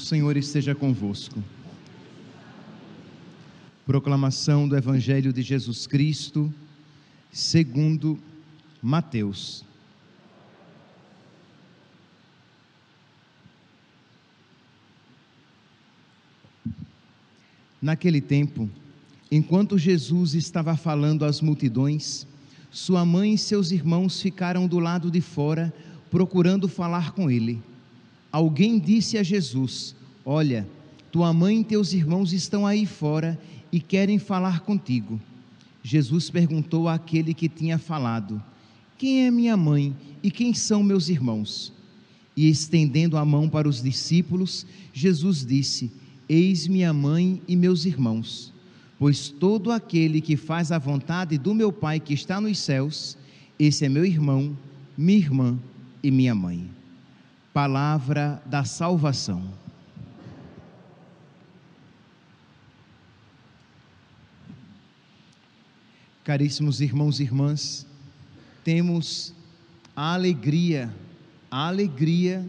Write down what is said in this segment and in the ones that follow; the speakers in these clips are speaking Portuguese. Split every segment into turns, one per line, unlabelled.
Senhor esteja convosco. Proclamação do Evangelho de Jesus Cristo, segundo Mateus. Naquele tempo, enquanto Jesus estava falando às multidões, sua mãe e seus irmãos ficaram do lado de fora, procurando falar com ele. Alguém disse a Jesus: Olha, tua mãe e teus irmãos estão aí fora e querem falar contigo. Jesus perguntou àquele que tinha falado: Quem é minha mãe e quem são meus irmãos? E estendendo a mão para os discípulos, Jesus disse: Eis minha mãe e meus irmãos. Pois todo aquele que faz a vontade do meu Pai que está nos céus, esse é meu irmão, minha irmã e minha mãe palavra da salvação. Caríssimos irmãos e irmãs, temos a alegria, a alegria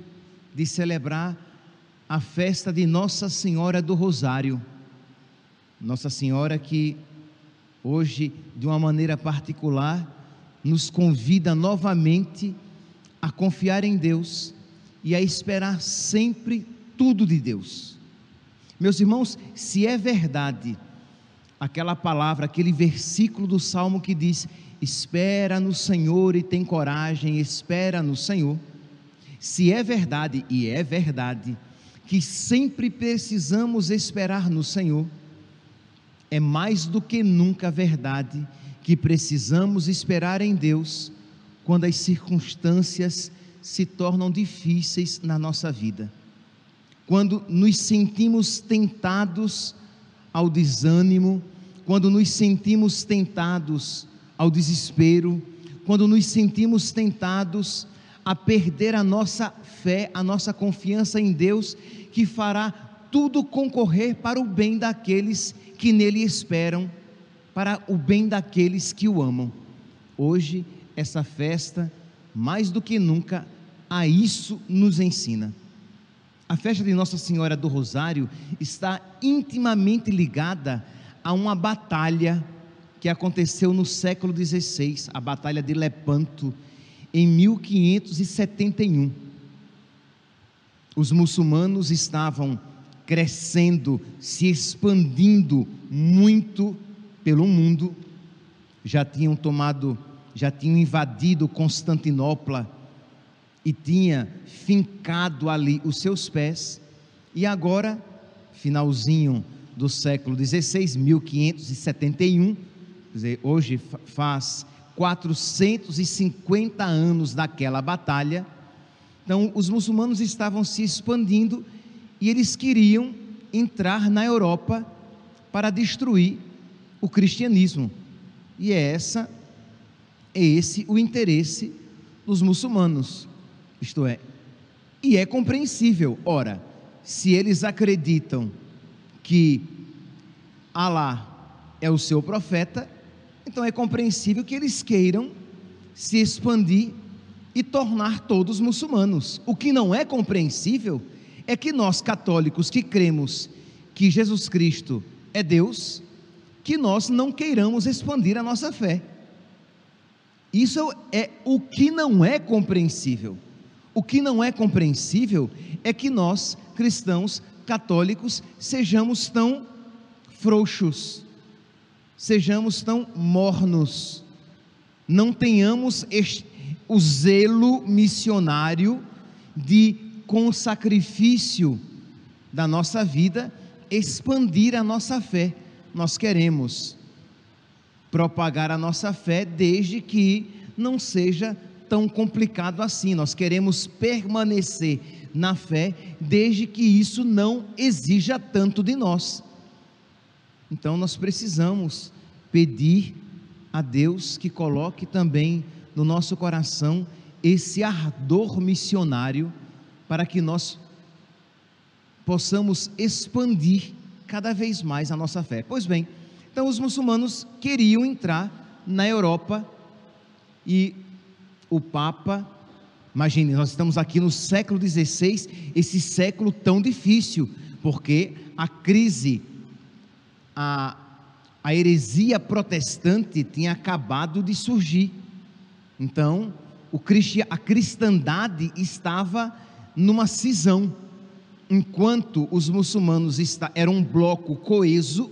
de celebrar a festa de Nossa Senhora do Rosário. Nossa Senhora que hoje, de uma maneira particular, nos convida novamente a confiar em Deus e a esperar sempre tudo de Deus. Meus irmãos, se é verdade aquela palavra, aquele versículo do Salmo que diz: Espera no Senhor e tem coragem, espera no Senhor. Se é verdade, e é verdade, que sempre precisamos esperar no Senhor, é mais do que nunca verdade que precisamos esperar em Deus quando as circunstâncias se tornam difíceis na nossa vida. Quando nos sentimos tentados ao desânimo, quando nos sentimos tentados ao desespero, quando nos sentimos tentados a perder a nossa fé, a nossa confiança em Deus, que fará tudo concorrer para o bem daqueles que nele esperam, para o bem daqueles que o amam. Hoje, essa festa mais do que nunca, a isso nos ensina. A festa de Nossa Senhora do Rosário está intimamente ligada a uma batalha que aconteceu no século XVI, a Batalha de Lepanto, em 1571. Os muçulmanos estavam crescendo, se expandindo muito pelo mundo, já tinham tomado já tinham invadido Constantinopla e tinha fincado ali os seus pés, e agora, finalzinho do século XVI, 1571, quer dizer, hoje faz 450 anos daquela batalha, então os muçulmanos estavam se expandindo e eles queriam entrar na Europa para destruir o cristianismo. E é essa é esse o interesse dos muçulmanos. Isto é, e é compreensível. Ora, se eles acreditam que Alá é o seu profeta, então é compreensível que eles queiram se expandir e tornar todos muçulmanos. O que não é compreensível é que nós católicos que cremos que Jesus Cristo é Deus, que nós não queiramos expandir a nossa fé. Isso é o que não é compreensível. O que não é compreensível é que nós, cristãos católicos, sejamos tão frouxos, sejamos tão mornos, não tenhamos o zelo missionário de, com o sacrifício da nossa vida, expandir a nossa fé. Nós queremos propagar a nossa fé, desde que não seja tão complicado assim. Nós queremos permanecer na fé, desde que isso não exija tanto de nós. Então nós precisamos pedir a Deus que coloque também no nosso coração esse ardor missionário para que nós possamos expandir cada vez mais a nossa fé. Pois bem, então os muçulmanos queriam entrar na Europa e o Papa Imagine, nós estamos aqui no século XVI, esse século tão difícil, porque a crise, a, a heresia protestante tinha acabado de surgir. Então, o, a cristandade estava numa cisão. Enquanto os muçulmanos eram um bloco coeso,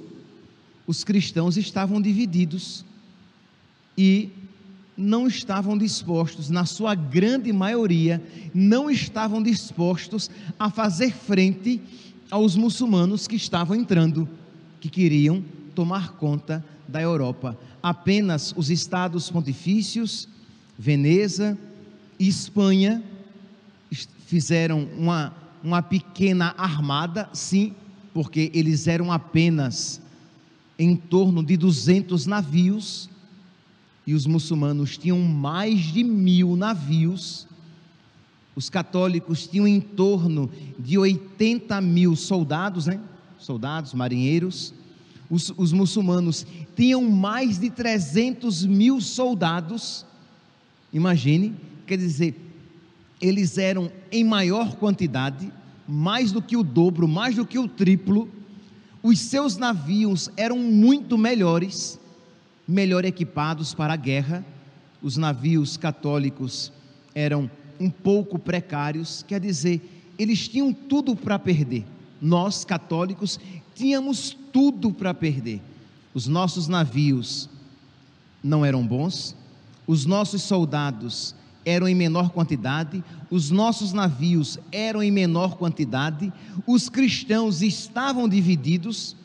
os cristãos estavam divididos. E não estavam dispostos, na sua grande maioria, não estavam dispostos a fazer frente aos muçulmanos que estavam entrando, que queriam tomar conta da Europa. Apenas os estados pontifícios, Veneza e Espanha, fizeram uma, uma pequena armada, sim, porque eles eram apenas em torno de 200 navios e os muçulmanos tinham mais de mil navios, os católicos tinham em torno de 80 mil soldados, né? soldados, marinheiros, os, os muçulmanos tinham mais de 300 mil soldados, imagine, quer dizer, eles eram em maior quantidade, mais do que o dobro, mais do que o triplo, os seus navios eram muito melhores, melhor equipados para a guerra. Os navios católicos eram um pouco precários, quer dizer, eles tinham tudo para perder. Nós, católicos, tínhamos tudo para perder. Os nossos navios não eram bons, os nossos soldados eram em menor quantidade, os nossos navios eram em menor quantidade, os cristãos estavam divididos,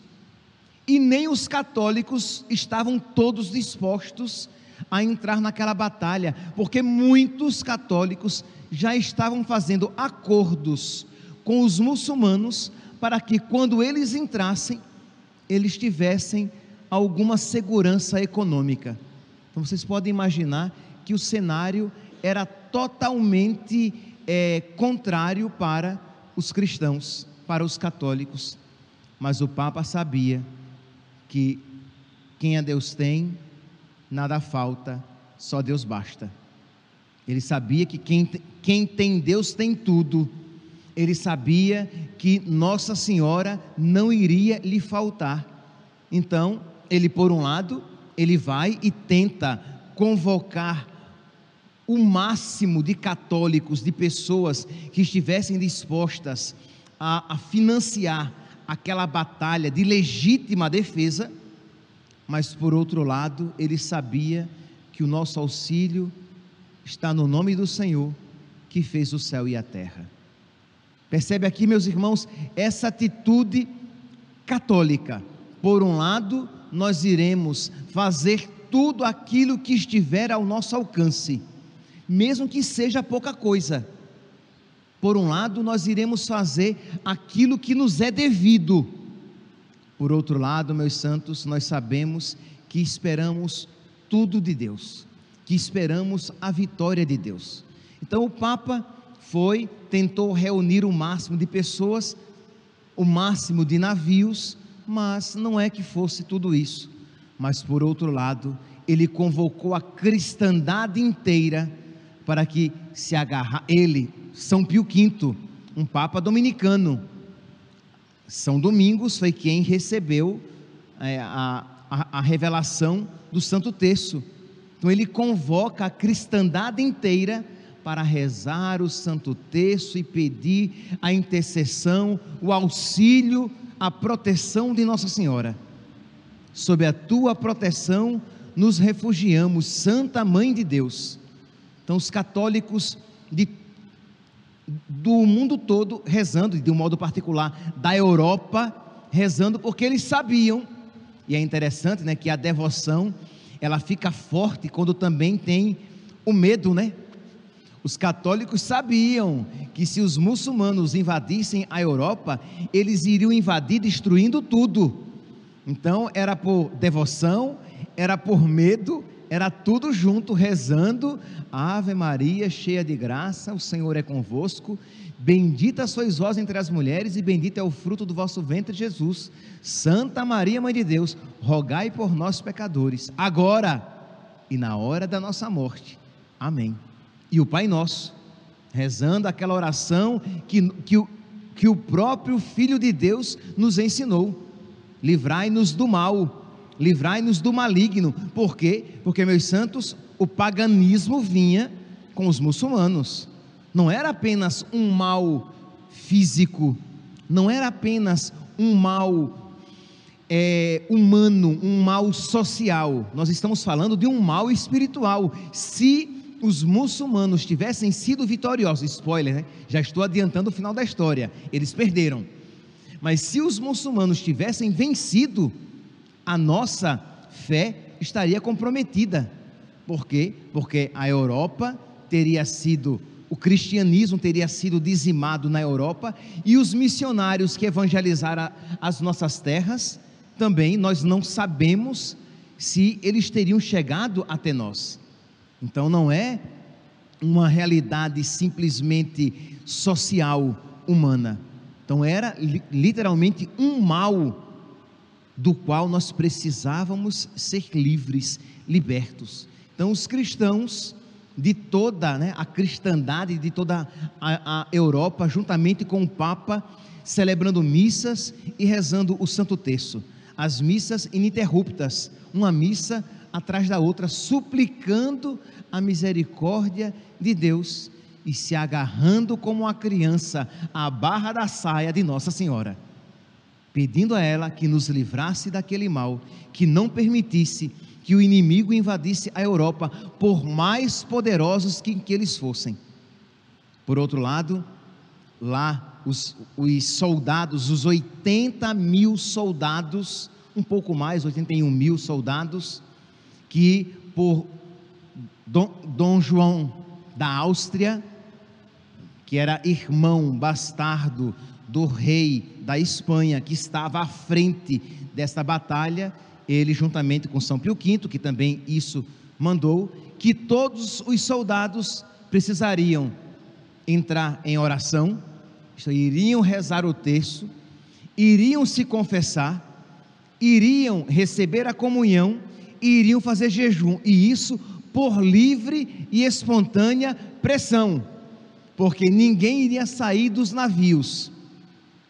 e nem os católicos estavam todos dispostos a entrar naquela batalha, porque muitos católicos já estavam fazendo acordos com os muçulmanos para que quando eles entrassem, eles tivessem alguma segurança econômica. Então vocês podem imaginar que o cenário era totalmente é, contrário para os cristãos, para os católicos. Mas o Papa sabia que quem a Deus tem, nada falta, só Deus basta. Ele sabia que quem, quem tem Deus tem tudo. Ele sabia que Nossa Senhora não iria lhe faltar. Então, ele, por um lado, ele vai e tenta convocar o máximo de católicos, de pessoas que estivessem dispostas a, a financiar aquela batalha de legítima defesa, mas por outro lado, ele sabia que o nosso auxílio está no nome do Senhor que fez o céu e a terra. Percebe aqui, meus irmãos, essa atitude católica. Por um lado, nós iremos fazer tudo aquilo que estiver ao nosso alcance, mesmo que seja pouca coisa por um lado, nós iremos fazer aquilo que nos é devido. Por outro lado, meus santos, nós sabemos que esperamos tudo de Deus, que esperamos a vitória de Deus. Então o Papa foi, tentou reunir o máximo de pessoas, o máximo de navios, mas não é que fosse tudo isso. Mas por outro lado, ele convocou a cristandade inteira para que se agarrar, ele, São Pio V, um papa dominicano. São Domingos foi quem recebeu é, a, a, a revelação do Santo Terço. Então ele convoca a cristandade inteira para rezar o Santo Terço e pedir a intercessão, o auxílio, a proteção de Nossa Senhora. Sob a tua proteção nos refugiamos, Santa Mãe de Deus. Então, os católicos de, do mundo todo rezando, de um modo particular, da Europa, rezando, porque eles sabiam, e é interessante né, que a devoção ela fica forte quando também tem o medo, né? Os católicos sabiam que se os muçulmanos invadissem a Europa, eles iriam invadir destruindo tudo. Então era por devoção, era por medo, era tudo junto, rezando, Ave Maria, cheia de graça, o Senhor é convosco, bendita sois vós entre as mulheres, e bendito é o fruto do vosso ventre, Jesus. Santa Maria, Mãe de Deus, rogai por nós, pecadores, agora e na hora da nossa morte. Amém. E o Pai Nosso, rezando aquela oração que, que, que o próprio Filho de Deus nos ensinou: livrai-nos do mal, livrai-nos do maligno. Por quê? Porque, meus santos, o paganismo vinha com os muçulmanos. Não era apenas um mal físico, não era apenas um mal é, humano, um mal social. Nós estamos falando de um mal espiritual. Se os muçulmanos tivessem sido vitoriosos, spoiler, né? já estou adiantando o final da história, eles perderam. Mas se os muçulmanos tivessem vencido, a nossa fé estaria comprometida. Por quê? Porque a Europa teria sido, o cristianismo teria sido dizimado na Europa e os missionários que evangelizaram as nossas terras, também nós não sabemos se eles teriam chegado até nós. Então não é uma realidade simplesmente social, humana. Então era literalmente um mal do qual nós precisávamos ser livres, libertos. Então os cristãos de toda né, a cristandade, de toda a, a Europa, juntamente com o Papa, celebrando missas e rezando o Santo Terço. As missas ininterruptas, uma missa atrás da outra, suplicando a misericórdia de Deus e se agarrando como uma criança à barra da saia de Nossa Senhora, pedindo a ela que nos livrasse daquele mal, que não permitisse que o inimigo invadisse a Europa, por mais poderosos que, que eles fossem. Por outro lado, lá os, os soldados, os 80 mil soldados, um pouco mais, 81 mil soldados, que por Dom, Dom João da Áustria, que era irmão bastardo do rei da Espanha, que estava à frente desta batalha, ele juntamente com São Pio V, que também isso mandou, que todos os soldados precisariam entrar em oração, iriam rezar o terço, iriam se confessar, iriam receber a comunhão iriam fazer jejum, e isso por livre e espontânea pressão, porque ninguém iria sair dos navios.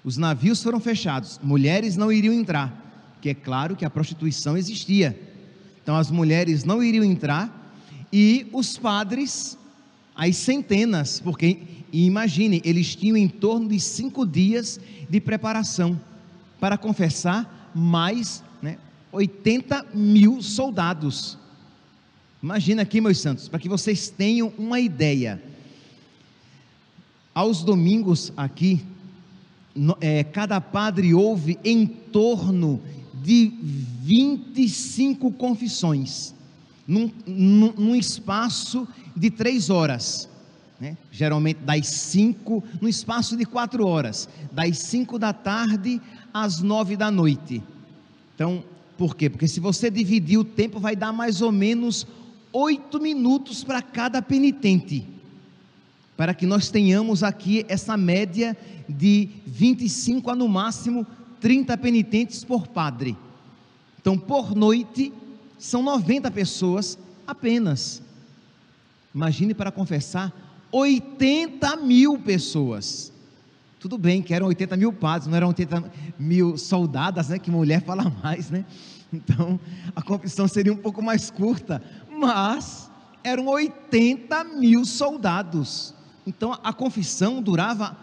Os navios foram fechados, mulheres não iriam entrar que é claro que a prostituição existia. Então as mulheres não iriam entrar e os padres, as centenas, porque imagine, eles tinham em torno de cinco dias de preparação para confessar mais né, 80 mil soldados. Imagina aqui, meus santos, para que vocês tenham uma ideia. Aos domingos aqui, é, cada padre ouve em torno de 25 confissões, num, num, num espaço de três horas. Né? geralmente das 5, no espaço de quatro horas, das 5 da tarde às 9 da noite. Então, por quê? Porque se você dividir o tempo, vai dar mais ou menos oito minutos para cada penitente, para que nós tenhamos aqui essa média de 25 a no máximo 30 penitentes por padre. Então, por noite, são 90 pessoas apenas. Imagine para confessar 80 mil pessoas. Tudo bem que eram 80 mil padres, não eram 80 mil soldadas, né? Que mulher fala mais, né? Então a confissão seria um pouco mais curta, mas eram 80 mil soldados. Então a confissão durava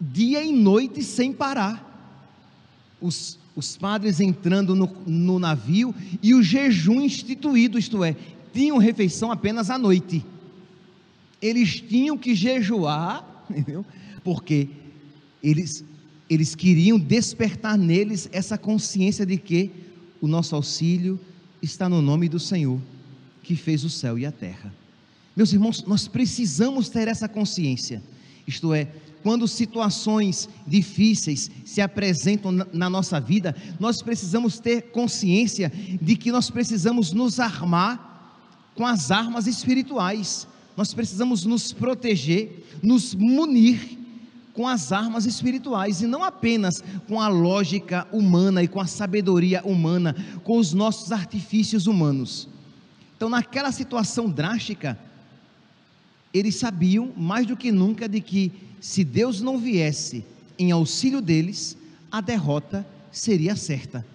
dia e noite sem parar os, os padres entrando no, no navio e o jejum instituído, isto é, tinham refeição apenas à noite. Eles tinham que jejuar, entendeu? porque eles, eles queriam despertar neles essa consciência de que o nosso auxílio está no nome do Senhor, que fez o céu e a terra. Meus irmãos, nós precisamos ter essa consciência, isto é, quando situações difíceis se apresentam na nossa vida, nós precisamos ter consciência de que nós precisamos nos armar com as armas espirituais, nós precisamos nos proteger, nos munir com as armas espirituais e não apenas com a lógica humana e com a sabedoria humana, com os nossos artifícios humanos. Então, naquela situação drástica, eles sabiam mais do que nunca de que se Deus não viesse em auxílio deles, a derrota seria certa.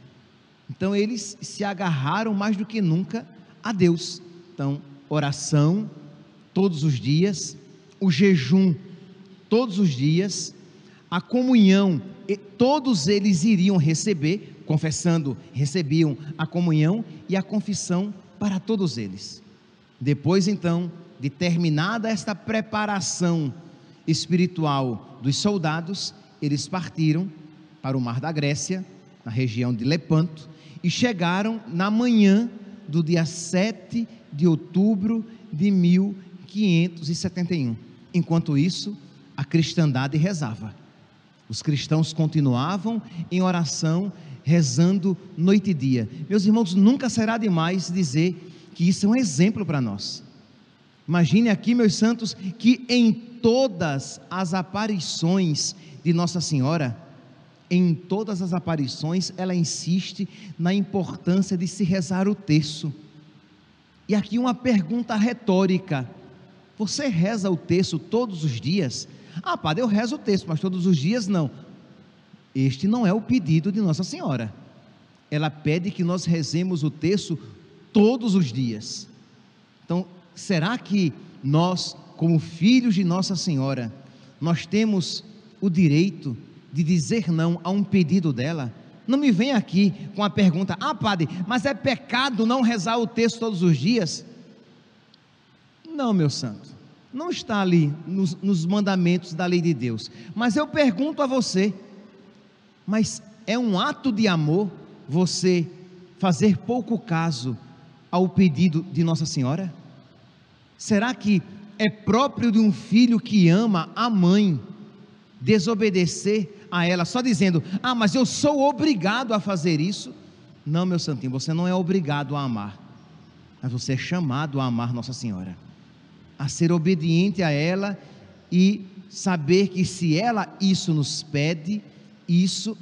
Então eles se agarraram mais do que nunca a Deus. Então, oração todos os dias, o jejum todos os dias, a comunhão, todos eles iriam receber, confessando, recebiam a comunhão e a confissão para todos eles. Depois então, de terminada esta preparação espiritual dos soldados, eles partiram para o mar da Grécia, na região de Lepanto, e chegaram na manhã do dia 7 de outubro de 1571. Enquanto isso, a cristandade rezava. Os cristãos continuavam em oração, rezando noite e dia. Meus irmãos, nunca será demais dizer que isso é um exemplo para nós. Imagine aqui, meus santos, que em todas as aparições de Nossa Senhora, em todas as aparições, ela insiste na importância de se rezar o terço. E aqui uma pergunta retórica: Você reza o terço todos os dias? Ah, padre, eu rezo o terço, mas todos os dias não. Este não é o pedido de Nossa Senhora. Ela pede que nós rezemos o terço todos os dias. Então, será que nós, como filhos de Nossa Senhora, nós temos o direito de dizer não a um pedido dela. Não me vem aqui com a pergunta: ah, padre, mas é pecado não rezar o texto todos os dias? Não, meu santo, não está ali nos, nos mandamentos da lei de Deus. Mas eu pergunto a você: mas é um ato de amor você fazer pouco caso ao pedido de Nossa Senhora? Será que é próprio de um filho que ama a mãe desobedecer a ela só dizendo: Ah, mas eu sou obrigado a fazer isso. Não, meu santinho, você não é obrigado a amar, mas você é chamado a amar Nossa Senhora, a ser obediente a ela e saber que se ela isso nos pede, isso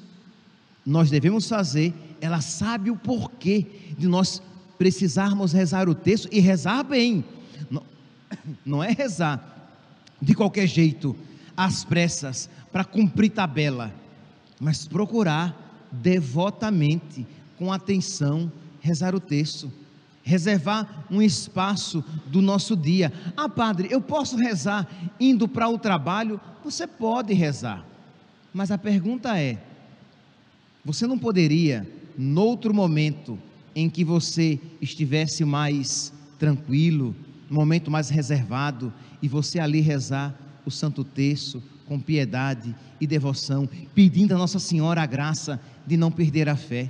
nós devemos fazer. Ela sabe o porquê de nós precisarmos rezar o texto e rezar bem. Não, é rezar de qualquer jeito, às pressas, para cumprir tabela, mas procurar devotamente, com atenção, rezar o texto, reservar um espaço do nosso dia. Ah, padre, eu posso rezar indo para o trabalho? Você pode rezar, mas a pergunta é: você não poderia, noutro momento em que você estivesse mais tranquilo, momento mais reservado, e você ali rezar o Santo Terço, com piedade e devoção, pedindo a Nossa Senhora a graça de não perder a fé,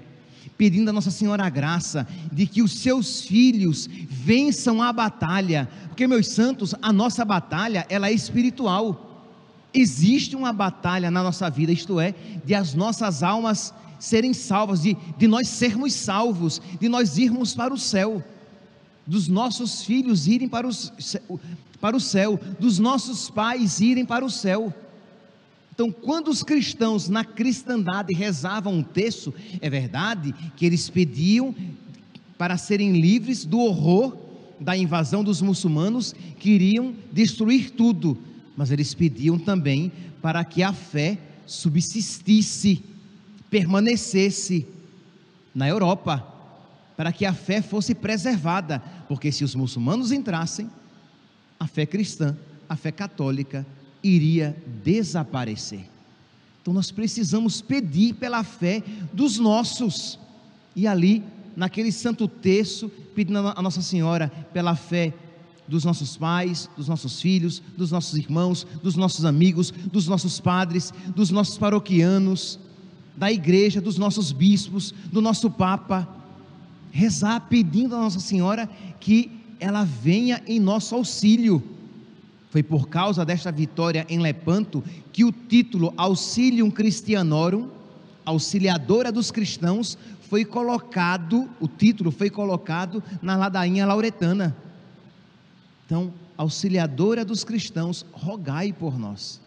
pedindo a Nossa Senhora a graça de que os seus filhos vençam a batalha, porque meus santos, a nossa batalha, ela é espiritual. Existe uma batalha na nossa vida, isto é, de as nossas almas serem salvas, de, de nós sermos salvos, de nós irmos para o céu, dos nossos filhos irem para, os, para o céu, dos nossos pais irem para o céu. Então, quando os cristãos na cristandade rezavam um texto, é verdade que eles pediam para serem livres do horror da invasão dos muçulmanos que iriam destruir tudo, mas eles pediam também para que a fé subsistisse, permanecesse na Europa, para que a fé fosse preservada, porque se os muçulmanos entrassem, a fé cristã, a fé católica iria desaparecer. Então nós precisamos pedir pela fé dos nossos. E ali, naquele santo texto, pedindo a Nossa Senhora pela fé dos nossos pais, dos nossos filhos, dos nossos irmãos, dos nossos amigos, dos nossos padres, dos nossos paroquianos, da igreja, dos nossos bispos, do nosso Papa. Rezar pedindo a Nossa Senhora que ela venha em nosso auxílio foi por causa desta vitória em Lepanto que o título Auxilium Christianorum, auxiliadora dos cristãos, foi colocado, o título foi colocado na ladainha lauretana. Então, auxiliadora dos cristãos, rogai por nós.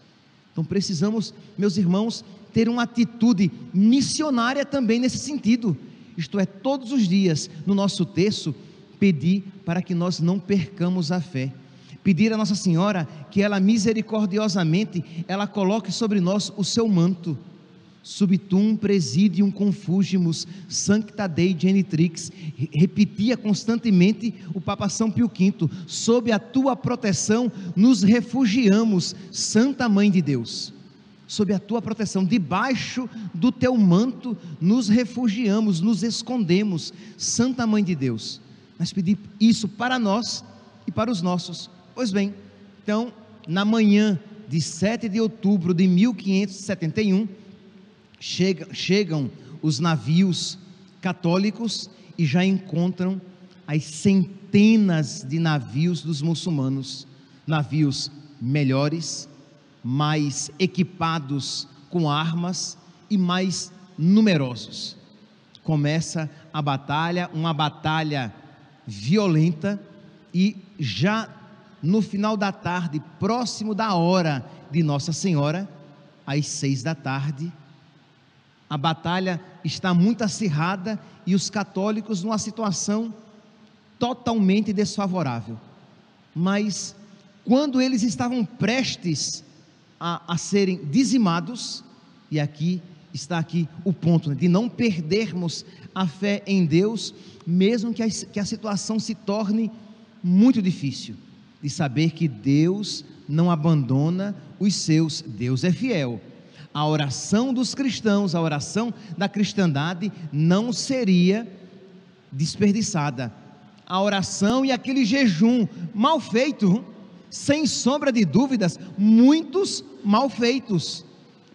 Então precisamos, meus irmãos, ter uma atitude missionária também nesse sentido. Isto é, todos os dias no nosso texto, pedir para que nós não percamos a fé pedir a Nossa Senhora que ela misericordiosamente ela coloque sobre nós o seu manto. Subtum presidium confugimus sancta Dei genitrix. Repetia constantemente o Papa São Pio V: sob a tua proteção nos refugiamos, Santa Mãe de Deus. Sob a tua proteção, debaixo do teu manto nos refugiamos, nos escondemos, Santa Mãe de Deus. Mas pedir isso para nós e para os nossos. Pois bem, então, na manhã de 7 de outubro de 1571, chega, chegam os navios católicos e já encontram as centenas de navios dos muçulmanos, navios melhores, mais equipados com armas e mais numerosos. Começa a batalha, uma batalha violenta e já no final da tarde, próximo da hora de Nossa Senhora, às seis da tarde, a batalha está muito acirrada e os católicos numa situação totalmente desfavorável. Mas quando eles estavam prestes a, a serem dizimados, e aqui está aqui o ponto né, de não perdermos a fé em Deus, mesmo que a, que a situação se torne muito difícil de saber que Deus não abandona os seus, Deus é fiel. A oração dos cristãos, a oração da cristandade não seria desperdiçada. A oração e aquele jejum mal feito, sem sombra de dúvidas, muitos mal feitos,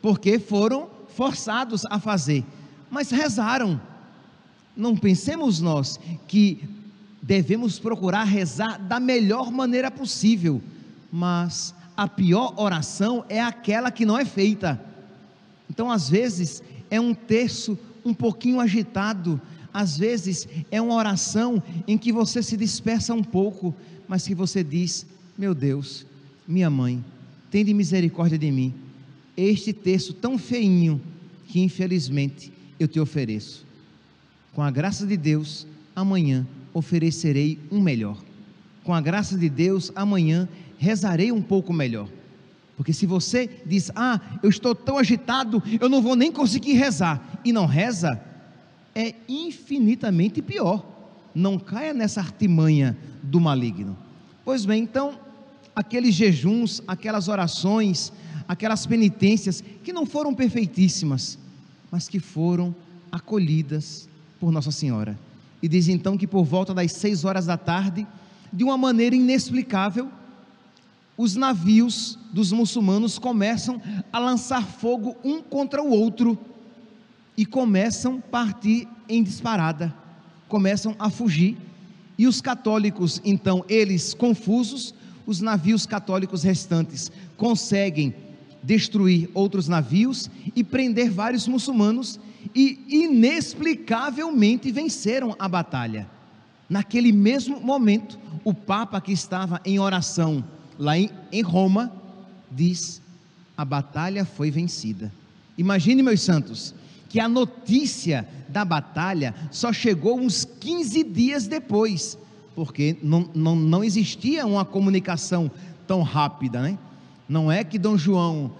porque foram forçados a fazer, mas rezaram. Não pensemos nós que devemos procurar rezar da melhor maneira possível, mas a pior oração é aquela que não é feita. Então, às vezes, é um terço um pouquinho agitado, às vezes é uma oração em que você se dispersa um pouco, mas que você diz: Meu Deus, minha mãe, tem de misericórdia de mim. Este terço tão feinho que infelizmente eu te ofereço. Com a graça de Deus, amanhã oferecerei um melhor. Com a graça de Deus, amanhã rezarei um pouco melhor. Porque se você diz, ah, eu estou tão agitado, eu não vou nem conseguir rezar, e não reza, é infinitamente pior. Não caia nessa artimanha do maligno. Pois bem, então, aqueles jejuns, aquelas orações, aquelas penitências que não foram perfeitíssimas, mas que foram acolhidas por Nossa Senhora e diz então que por volta das seis horas da tarde, de uma maneira inexplicável, os navios dos muçulmanos começam a lançar fogo um contra o outro e começam a partir em disparada, começam a fugir. E os católicos, então, eles confusos, os navios católicos restantes conseguem destruir outros navios e prender vários muçulmanos e inexplicavelmente venceram a batalha. Naquele mesmo momento, o Papa que estava em oração lá em, em Roma diz: a batalha foi vencida. Imagine, meus santos, que a notícia da batalha só chegou uns 15 dias depois, porque não, não, não existia uma comunicação tão rápida, né? Não é que Dom João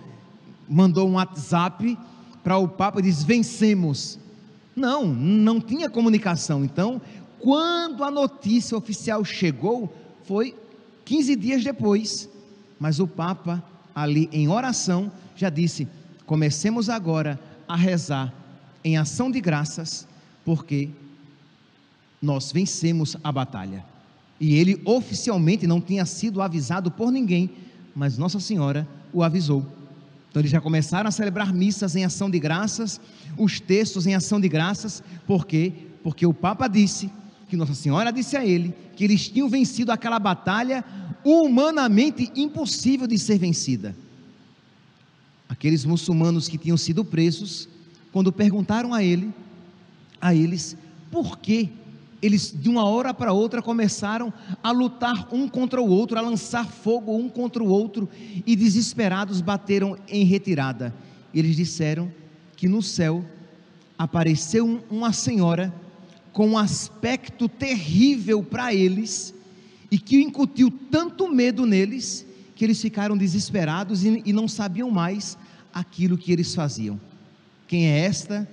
mandou um WhatsApp para o Papa e diz: vencemos. Não, não tinha comunicação. Então, quando a notícia oficial chegou, foi 15 dias depois. Mas o Papa, ali em oração, já disse: comecemos agora a rezar em ação de graças, porque nós vencemos a batalha. E ele oficialmente não tinha sido avisado por ninguém, mas Nossa Senhora o avisou. Então eles já começaram a celebrar missas em ação de graças, os textos em ação de graças, por quê? Porque o Papa disse, que Nossa Senhora disse a ele, que eles tinham vencido aquela batalha humanamente impossível de ser vencida. Aqueles muçulmanos que tinham sido presos, quando perguntaram a ele, a eles, por que eles de uma hora para outra começaram a lutar um contra o outro, a lançar fogo um contra o outro e desesperados bateram em retirada. Eles disseram que no céu apareceu uma senhora com um aspecto terrível para eles e que incutiu tanto medo neles que eles ficaram desesperados e, e não sabiam mais aquilo que eles faziam. Quem é esta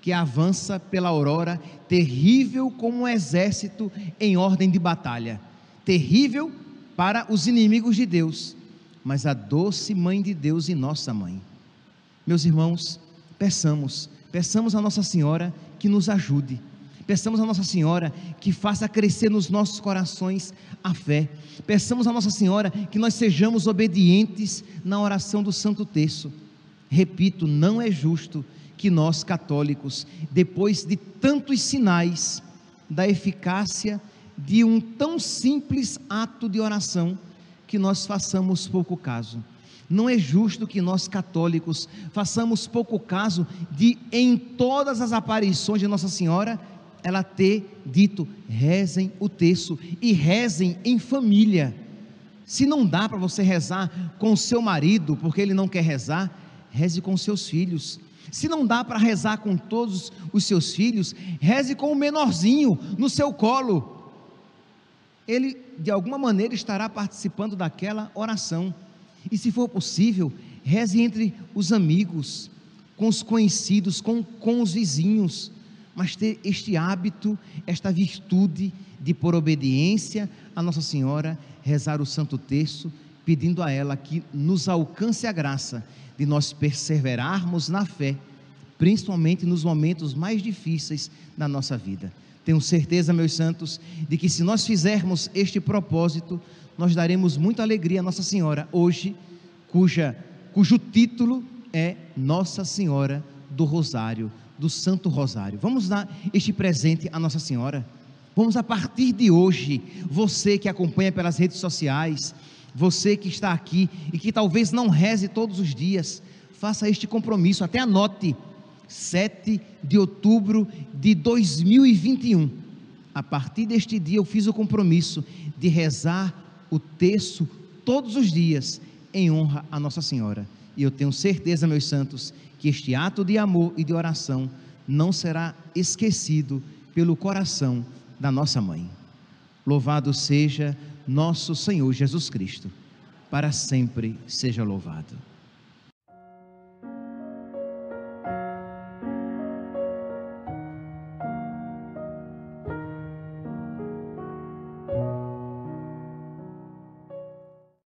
que avança pela aurora, terrível como um exército em ordem de batalha? Terrível para os inimigos de Deus, mas a doce mãe de Deus e nossa mãe. Meus irmãos, peçamos, peçamos a Nossa Senhora que nos ajude Peçamos a Nossa Senhora que faça crescer nos nossos corações a fé. Peçamos a Nossa Senhora que nós sejamos obedientes na oração do Santo Terço. Repito, não é justo que nós católicos, depois de tantos sinais da eficácia de um tão simples ato de oração, que nós façamos pouco caso. Não é justo que nós católicos façamos pouco caso de, em todas as aparições de Nossa Senhora, ela ter dito: rezem o texto e rezem em família. Se não dá para você rezar com seu marido, porque ele não quer rezar, reze com seus filhos. Se não dá para rezar com todos os seus filhos, reze com o menorzinho no seu colo. Ele, de alguma maneira, estará participando daquela oração. E se for possível, reze entre os amigos, com os conhecidos, com, com os vizinhos mas ter este hábito, esta virtude de, por obediência a Nossa Senhora, rezar o Santo Terço, pedindo a ela que nos alcance a graça de nós perseverarmos na fé, principalmente nos momentos mais difíceis da nossa vida. Tenho certeza, meus santos, de que se nós fizermos este propósito, nós daremos muita alegria a Nossa Senhora hoje, cuja, cujo título é Nossa Senhora do Rosário do Santo Rosário. Vamos dar este presente à Nossa Senhora. Vamos a partir de hoje, você que acompanha pelas redes sociais, você que está aqui e que talvez não reze todos os dias, faça este compromisso, até anote, 7 de outubro de 2021. A partir deste dia eu fiz o compromisso de rezar o terço todos os dias em honra a Nossa Senhora. E eu tenho certeza, meus santos, que este ato de amor e de oração não será esquecido pelo coração da nossa mãe. Louvado seja nosso Senhor Jesus Cristo, para sempre seja louvado.